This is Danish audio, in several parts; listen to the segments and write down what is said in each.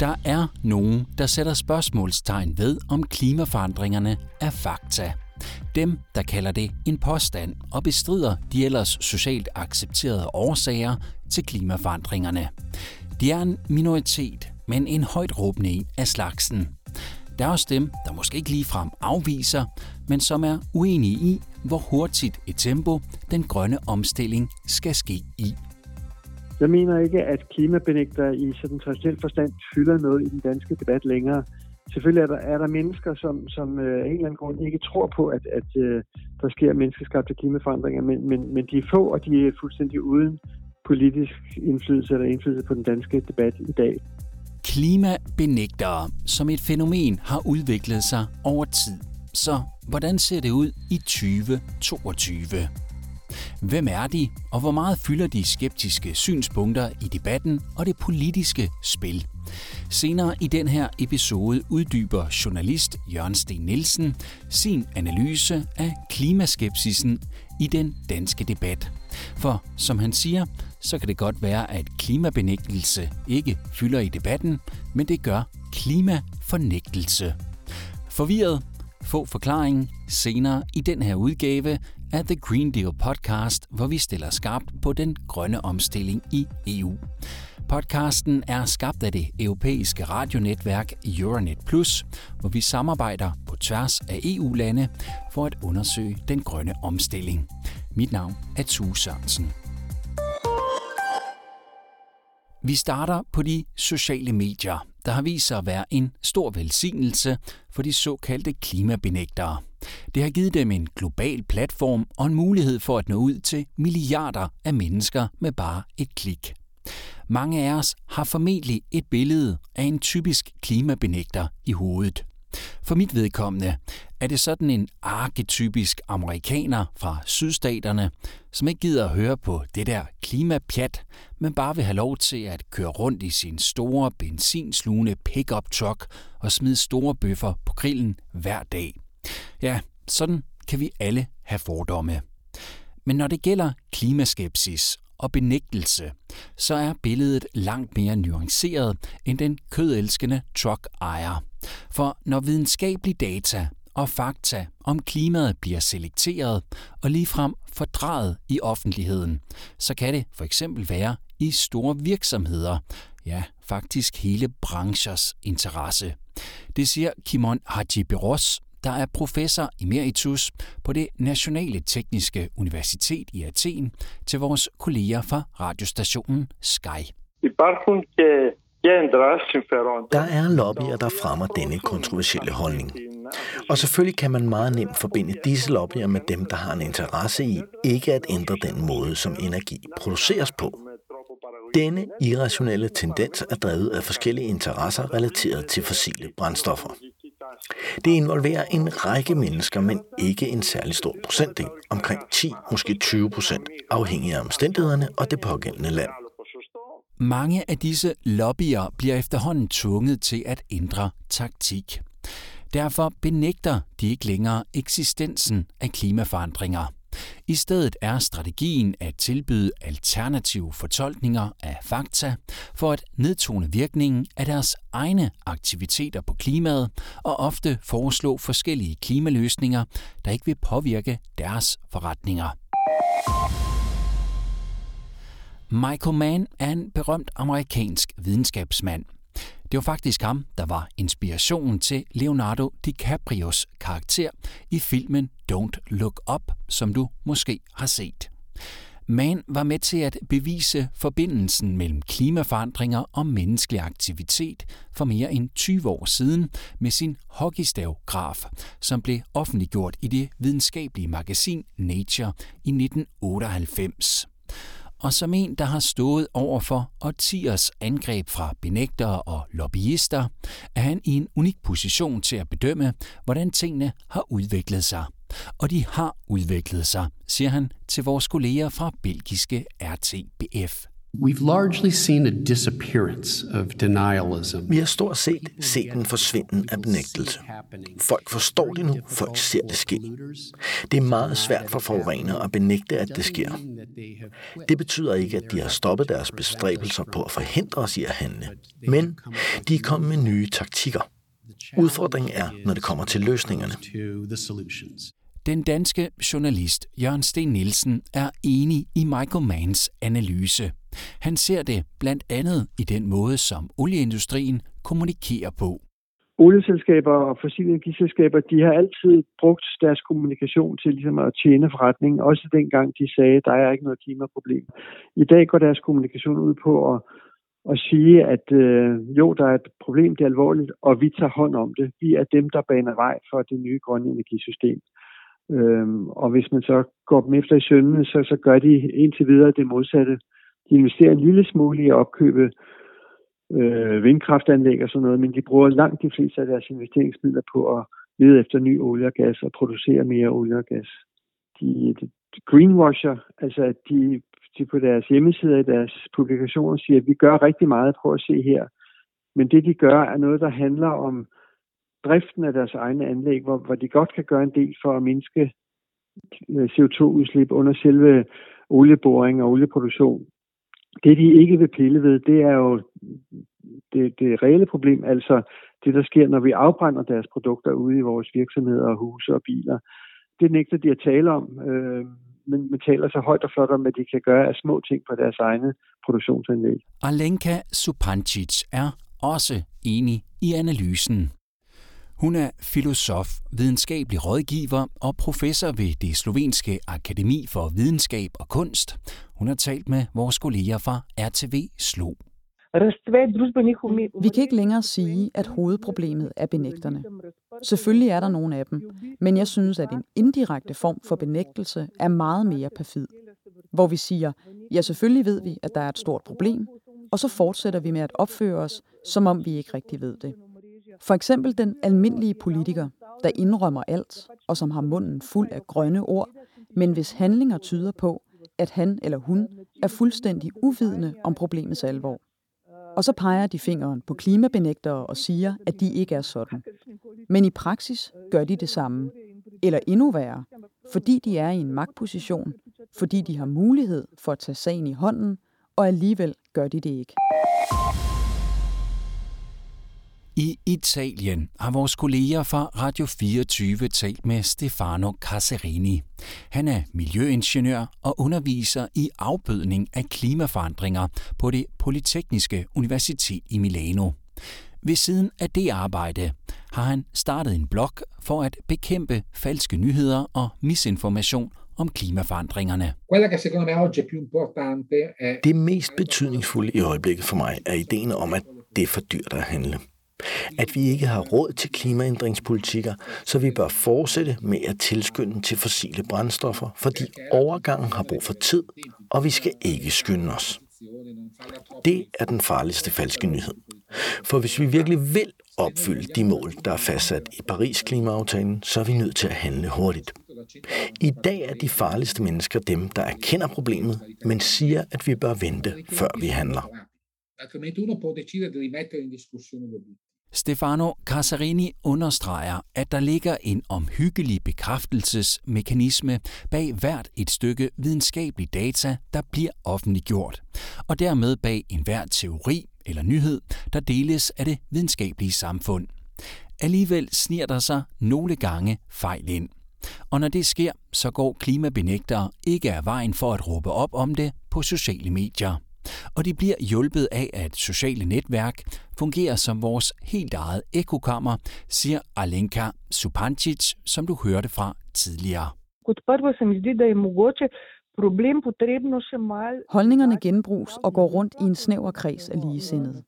Der er nogen, der sætter spørgsmålstegn ved, om klimaforandringerne er fakta. Dem, der kalder det en påstand og bestrider de ellers socialt accepterede årsager til klimaforandringerne. De er en minoritet, men en højt råbende en af slagsen. Der er også dem, der måske ikke ligefrem afviser, men som er uenige i, hvor hurtigt et tempo den grønne omstilling skal ske i. Jeg mener ikke, at klimabenægter i sådan traditionel forstand fylder noget i den danske debat længere. Selvfølgelig er der, er der mennesker, som, som øh, af en eller anden grund ikke tror på, at, at uh, der sker menneskeskabte klimaforandringer, men, men, men de er få, og de er fuldstændig uden politisk indflydelse eller indflydelse på den danske debat i dag. Klimabenægtere som et fænomen har udviklet sig over tid. Så hvordan ser det ud i 2022? Hvem er de, og hvor meget fylder de skeptiske synspunkter i debatten og det politiske spil? Senere i den her episode uddyber journalist Jørgen Sten Nielsen sin analyse af klimaskepsisen i den danske debat. For som han siger, så kan det godt være, at klimabenægtelse ikke fylder i debatten, men det gør klimafornægtelse. Forvirret? Få forklaringen senere i den her udgave af The Green Deal podcast, hvor vi stiller skarpt på den grønne omstilling i EU. Podcasten er skabt af det europæiske radionetværk Euronet Plus, hvor vi samarbejder på tværs af EU-lande for at undersøge den grønne omstilling. Mit navn er Tue Sørensen. Vi starter på de sociale medier, der har vist sig at være en stor velsignelse for de såkaldte klimabenægtere. Det har givet dem en global platform og en mulighed for at nå ud til milliarder af mennesker med bare et klik. Mange af os har formentlig et billede af en typisk klimabenægter i hovedet. For mit vedkommende er det sådan en arketypisk amerikaner fra sydstaterne, som ikke gider at høre på det der klimapjat, men bare vil have lov til at køre rundt i sin store benzinslugende pickup truck og smide store bøffer på grillen hver dag. Ja, sådan kan vi alle have fordomme. Men når det gælder klimaskepsis og benægtelse, så er billedet langt mere nuanceret end den kødelskende truck-ejer. For når videnskabelige data og fakta om klimaet bliver selekteret og ligefrem fordrejet i offentligheden, så kan det for eksempel være i store virksomheder, ja faktisk hele branchers interesse. Det siger Kimon Hajibiros, der er professor emeritus på det Nationale Tekniske Universitet i Athen, til vores kolleger fra radiostationen Sky. Der er lobbyer, der fremmer denne kontroversielle holdning. Og selvfølgelig kan man meget nemt forbinde disse lobbyer med dem, der har en interesse i ikke at ændre den måde, som energi produceres på. Denne irrationelle tendens er drevet af forskellige interesser relateret til fossile brændstoffer. Det involverer en række mennesker, men ikke en særlig stor procentdel, omkring 10, måske 20 procent, afhængig af omstændighederne og det pågældende land. Mange af disse lobbyer bliver efterhånden tvunget til at ændre taktik. Derfor benægter de ikke længere eksistensen af klimaforandringer. I stedet er strategien at tilbyde alternative fortolkninger af fakta for at nedtone virkningen af deres egne aktiviteter på klimaet og ofte foreslå forskellige klimaløsninger, der ikke vil påvirke deres forretninger. Michael Mann er en berømt amerikansk videnskabsmand. Det var faktisk ham, der var inspirationen til Leonardo DiCaprios karakter i filmen Don't Look Up, som du måske har set. Man var med til at bevise forbindelsen mellem klimaforandringer og menneskelig aktivitet for mere end 20 år siden med sin hockeystavgraf, som blev offentliggjort i det videnskabelige magasin Nature i 1998 og som en, der har stået over for årtiers angreb fra benægtere og lobbyister, er han i en unik position til at bedømme, hvordan tingene har udviklet sig. Og de har udviklet sig, siger han til vores kolleger fra belgiske RTBF. We've largely seen a disappearance of denialism. Vi har stort set set en forsvinden af benægtelse. Folk forstår det nu, folk ser det ske. Det er meget svært for forurenere at benægte, at det sker. Det betyder ikke, at de har stoppet deres bestræbelser på at forhindre os i at handle, men de er kommet med nye taktikker. Udfordringen er, når det kommer til løsningerne. Den danske journalist Jørgen Sten Nielsen er enig i Michael Manns analyse. Han ser det blandt andet i den måde, som olieindustrien kommunikerer på. Olieselskaber og fossile energiselskaber, de har altid brugt deres kommunikation til ligesom at tjene forretningen, også dengang de sagde, at der er ikke noget klimaproblem. I dag går deres kommunikation ud på at, at sige, at øh, jo, der er et problem, det er alvorligt, og vi tager hånd om det. Vi er dem, der baner vej for det nye grønne energisystem. Øhm, og hvis man så går dem efter i sømmene, så, så gør de indtil videre det modsatte. De investerer en lille smule i at opkøbe øh, vindkraftanlæg og sådan noget, men de bruger langt de fleste af deres investeringsmidler på at lede efter ny olie og gas og producere mere olie og gas. De, de, greenwasher, altså de, de på deres hjemmesider i deres publikationer siger, at vi gør rigtig meget, prøv at se her. Men det de gør er noget, der handler om driften af deres egne anlæg, hvor, hvor de godt kan gøre en del for at mindske øh, CO2-udslip under selve olieboring og olieproduktion. Det, de ikke vil pille ved, det er jo det, det reelle problem, altså det, der sker, når vi afbrænder deres produkter ude i vores virksomheder og huse og biler. Det nægter de at tale om, øh, men, man taler så højt og flot om, hvad de kan gøre af små ting på deres egne produktionsanlæg. Alenka Supancic er også enig i analysen. Hun er filosof, videnskabelig rådgiver og professor ved det slovenske Akademi for Videnskab og Kunst. Hun har talt med vores kolleger fra RTV Slo. Vi kan ikke længere sige, at hovedproblemet er benægterne. Selvfølgelig er der nogle af dem, men jeg synes, at en indirekte form for benægtelse er meget mere perfid. Hvor vi siger, ja selvfølgelig ved vi, at der er et stort problem, og så fortsætter vi med at opføre os, som om vi ikke rigtig ved det. For eksempel den almindelige politiker, der indrømmer alt, og som har munden fuld af grønne ord, men hvis handlinger tyder på, at han eller hun er fuldstændig uvidende om problemets alvor. Og så peger de fingeren på klimabenægtere og siger, at de ikke er sådan. Men i praksis gør de det samme. Eller endnu værre, fordi de er i en magtposition, fordi de har mulighed for at tage sagen i hånden, og alligevel gør de det ikke. I Italien har vores kolleger fra Radio 24 talt med Stefano Caserini. Han er miljøingeniør og underviser i afbødning af klimaforandringer på det Polytekniske Universitet i Milano. Ved siden af det arbejde har han startet en blog for at bekæmpe falske nyheder og misinformation om klimaforandringerne. Det mest betydningsfulde i øjeblikket for mig er ideen om, at det er for dyrt at handle at vi ikke har råd til klimaændringspolitikker, så vi bør fortsætte med at tilskynde til fossile brændstoffer, fordi overgangen har brug for tid, og vi skal ikke skynde os. Det er den farligste falske nyhed. For hvis vi virkelig vil opfylde de mål, der er fastsat i Paris-klimaaftalen, så er vi nødt til at handle hurtigt. I dag er de farligste mennesker dem, der erkender problemet, men siger, at vi bør vente, før vi handler. Altrimenti uno può decidere di rimettere in discussione l'obiettivo. Stefano Casarini understreger, at der ligger en omhyggelig bekræftelsesmekanisme bag hvert et stykke videnskabelig data, der bliver offentliggjort, og dermed bag enhver teori eller nyhed, der deles af det videnskabelige samfund. Alligevel sniger der sig nogle gange fejl ind. Og når det sker, så går klimabenægtere ikke af vejen for at råbe op om det på sociale medier og de bliver hjulpet af, at sociale netværk fungerer som vores helt eget ekokammer, siger Alenka Supancic, som du hørte fra tidligere. Holdningerne genbruges og går rundt i en snæver kreds af ligesindede.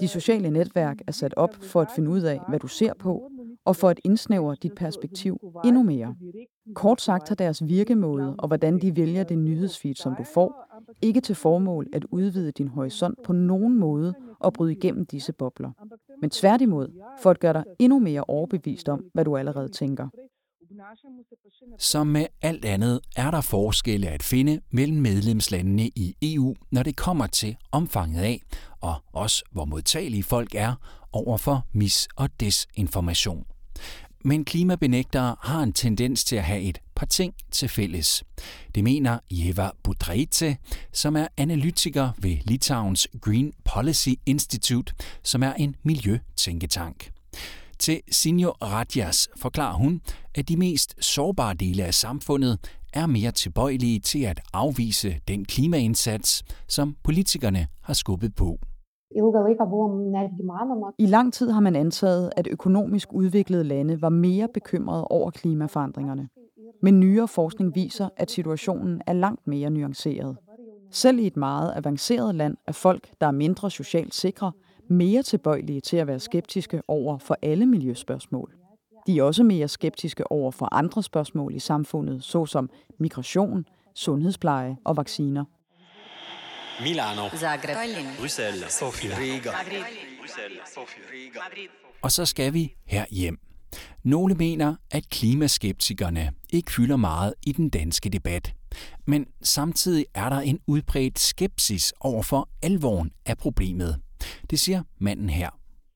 De sociale netværk er sat op for at finde ud af, hvad du ser på, og for at indsnævre dit perspektiv endnu mere. Kort sagt har deres virkemåde og hvordan de vælger det nyhedsfeed, som du får, ikke til formål at udvide din horisont på nogen måde og bryde igennem disse bobler, men tværtimod for at gøre dig endnu mere overbevist om, hvad du allerede tænker. Som med alt andet er der forskelle at finde mellem medlemslandene i EU, når det kommer til omfanget af, og også hvor modtagelige folk er over for mis- og desinformation. Men klimabenægtere har en tendens til at have et par ting til fælles. Det mener Jeva Budreite, som er analytiker ved Litauens Green Policy Institute, som er en miljøtænketank. Til Sinjo Radjas forklarer hun, at de mest sårbare dele af samfundet er mere tilbøjelige til at afvise den klimaindsats, som politikerne har skubbet på. I lang tid har man antaget, at økonomisk udviklede lande var mere bekymrede over klimaforandringerne. Men nyere forskning viser, at situationen er langt mere nuanceret. Selv i et meget avanceret land er folk, der er mindre socialt sikre, mere tilbøjelige til at være skeptiske over for alle miljøspørgsmål. De er også mere skeptiske over for andre spørgsmål i samfundet, såsom migration, sundhedspleje og vacciner. Milano, Zagreb, Bruxelles, Sofia, Riga. Riga. Og så skal vi her hjem. Nogle mener, at klimaskeptikerne ikke fylder meget i den danske debat. Men samtidig er der en udbredt skepsis over for alvoren af problemet. Det siger manden her.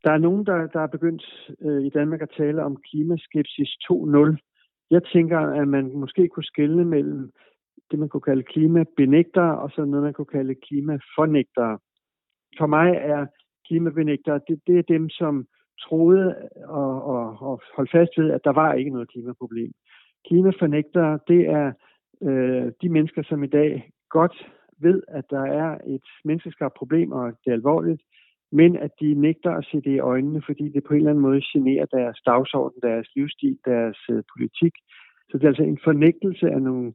Der er nogen, der, der er begyndt øh, i Danmark at tale om klimaskepsis 2.0. Jeg tænker, at man måske kunne skelne mellem det, man kunne kalde klimabenægtere, og så noget, man kunne kalde klimafornægtere. For mig er klimabenægtere, det, det er dem, som troede og, og, og holdt fast ved, at der var ikke noget klimaproblem. Klimafornægtere, det er øh, de mennesker, som i dag godt ved, at der er et menneskeskabt problem, og det er alvorligt, men at de nægter at se det i øjnene, fordi det på en eller anden måde generer deres dagsorden, deres livsstil, deres øh, politik. Så det er altså en fornægtelse af nogle,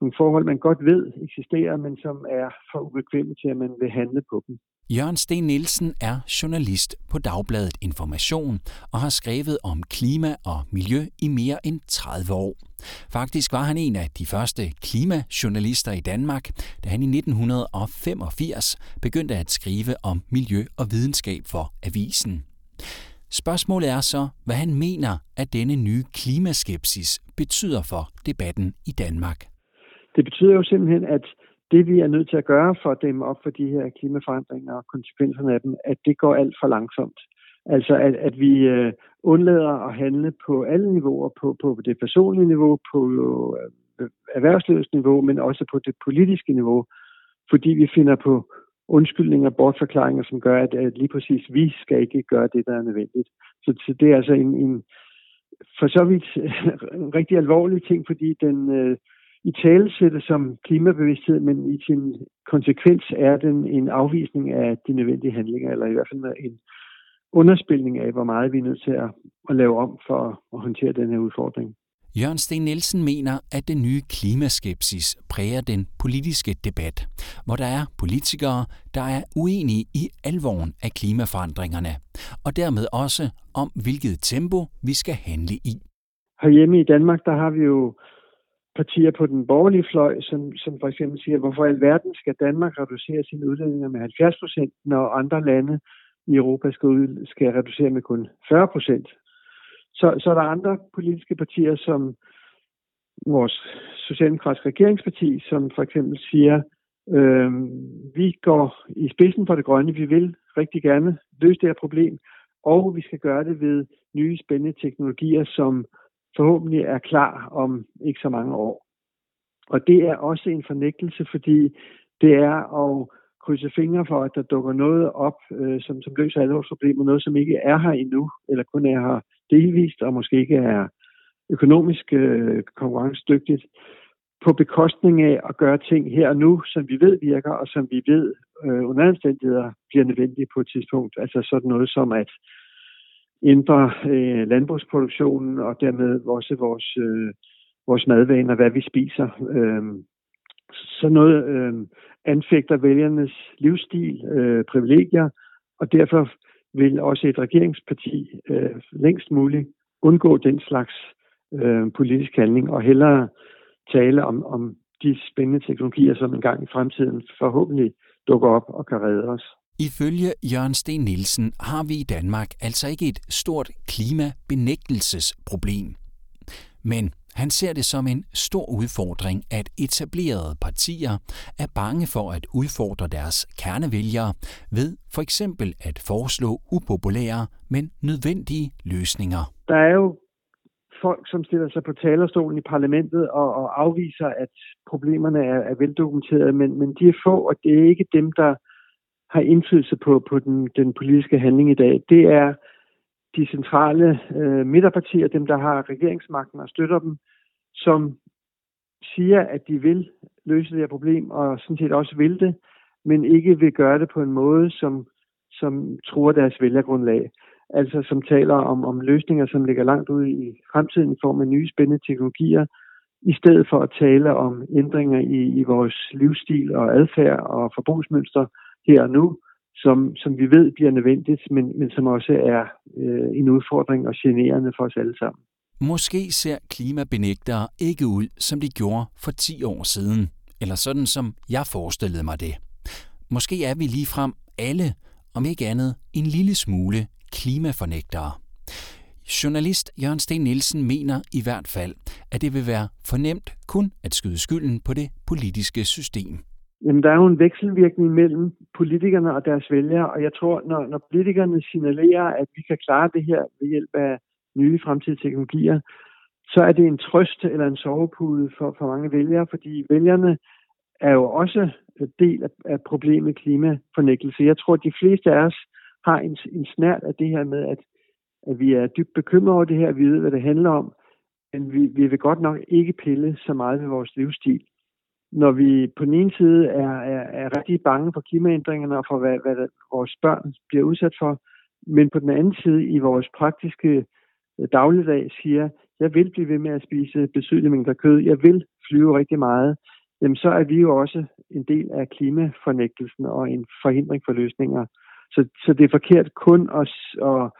nogle forhold, man godt ved eksisterer, men som er for ubekvemme til, at man vil handle på dem. Jørgen Sten Nielsen er journalist på Dagbladet Information og har skrevet om klima og miljø i mere end 30 år. Faktisk var han en af de første klimajournalister i Danmark, da han i 1985 begyndte at skrive om miljø og videnskab for avisen. Spørgsmålet er så, hvad han mener, at denne nye klimaskepsis betyder for debatten i Danmark. Det betyder jo simpelthen, at det vi er nødt til at gøre for at dæmme op for de her klimaforandringer og konsekvenserne af dem, at det går alt for langsomt. Altså at, at vi øh, undlader at handle på alle niveauer, på, på det personlige niveau, på øh, erhvervslivets niveau, men også på det politiske niveau, fordi vi finder på undskyldninger og bortforklaringer, som gør, at, at lige præcis vi skal ikke gøre det, der er nødvendigt. Så, så det er altså en, en for så vidt en rigtig alvorlig ting, fordi den øh, i talesætte som klimabevidsthed, men i sin konsekvens er den en afvisning af de nødvendige handlinger, eller i hvert fald en underspilning af, hvor meget vi er nødt til at, at lave om for at håndtere den her udfordring. Jørgen Sten Nielsen mener, at den nye klimaskepsis præger den politiske debat, hvor der er politikere, der er uenige i alvoren af klimaforandringerne, og dermed også om, hvilket tempo vi skal handle i. Herhjemme i Danmark, der har vi jo partier på den borgerlige fløj, som, som for eksempel siger, hvorfor i alverden skal Danmark reducere sine udledninger med 70 procent, når andre lande i Europa skal, ud, skal reducere med kun 40 procent. Så, så er der andre politiske partier, som vores socialdemokratiske regeringsparti, som for eksempel siger, øh, vi går i spidsen for det grønne, vi vil rigtig gerne løse det her problem, og vi skal gøre det ved nye spændende teknologier, som forhåbentlig er klar om ikke så mange år. Og det er også en fornægtelse, fordi det er at krydse fingre for, at der dukker noget op, øh, som, som løser alle vores problemer, noget som ikke er her endnu, eller kun er her delvist, og måske ikke er økonomisk øh, konkurrencedygtigt, på bekostning af at gøre ting her og nu, som vi ved virker, og som vi ved øh, under anstændigheder bliver nødvendige på et tidspunkt. Altså sådan noget som at ændre øh, landbrugsproduktionen og dermed også vores, øh, vores madvaner, hvad vi spiser. Øh, så noget øh, anfægter vælgernes livsstil, øh, privilegier, og derfor vil også et regeringsparti øh, længst muligt undgå den slags øh, politisk handling og hellere tale om, om de spændende teknologier, som engang i fremtiden forhåbentlig dukker op og kan redde os. Ifølge Jørgen Sten Nielsen har vi i Danmark altså ikke et stort klimabenægtelsesproblem. Men han ser det som en stor udfordring, at etablerede partier er bange for at udfordre deres kernevælgere ved for eksempel at foreslå upopulære, men nødvendige løsninger. Der er jo folk, som stiller sig på talerstolen i parlamentet og, og afviser, at problemerne er, er veldokumenterede, men, men de er få, og det er ikke dem, der har indflydelse på, på den, den politiske handling i dag. Det er de centrale øh, midterpartier, dem der har regeringsmagten og støtter dem, som siger, at de vil løse det her problem, og sådan set også vil det, men ikke vil gøre det på en måde, som, som tror deres vælgergrundlag. Altså som taler om, om løsninger, som ligger langt ude i fremtiden i form af nye spændende teknologier, i stedet for at tale om ændringer i, i vores livsstil og adfærd og forbrugsmønster her og nu, som, som vi ved bliver nødvendigt, men, men som også er øh, en udfordring og generende for os alle sammen. Måske ser klimabenægtere ikke ud, som de gjorde for 10 år siden, eller sådan som jeg forestillede mig det. Måske er vi lige frem alle, om ikke andet, en lille smule klimafornægtere. Journalist Jørgen Sten Nielsen mener i hvert fald, at det vil være fornemt kun at skyde skylden på det politiske system. Jamen, der er jo en vekselvirkning mellem politikerne og deres vælgere, og jeg tror, når, når politikerne signalerer, at vi kan klare det her ved hjælp af nye fremtidige teknologier, så er det en trøst eller en sovepude for, for mange vælgere, fordi vælgerne er jo også del af, af problemet klimafornægtelse. Jeg tror, at de fleste af os har en, en snært af det her med, at, at vi er dybt bekymrede over det her, vi ved, hvad det handler om, men vi, vi vil godt nok ikke pille så meget ved vores livsstil når vi på den ene side er, er, er rigtig bange for klimaændringerne og for, hvad, hvad vores børn bliver udsat for, men på den anden side i vores praktiske øh, dagligdag siger, jeg vil blive ved med at spise betydelige mængder kød, jeg vil flyve rigtig meget, jamen så er vi jo også en del af klimafornægtelsen og en forhindring for løsninger. Så, så det er forkert kun at, at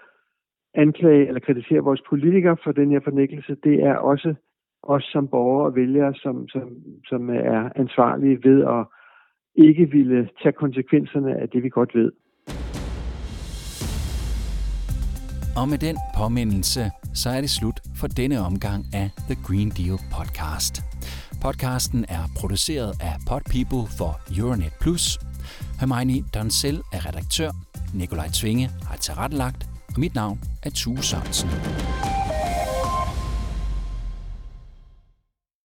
anklage eller kritisere vores politikere for den her fornægtelse. Det er også os som borgere og vælgere, som, som, som er ansvarlige ved at ikke ville tage konsekvenserne af det, vi godt ved. Og med den påmindelse, så er det slut for denne omgang af The Green Deal podcast. Podcasten er produceret af Podpeople for Euronet Plus. Hermione Donsel er redaktør, Nikolaj Tvinge har tilrettelagt, og mit navn er Tue Sørensen.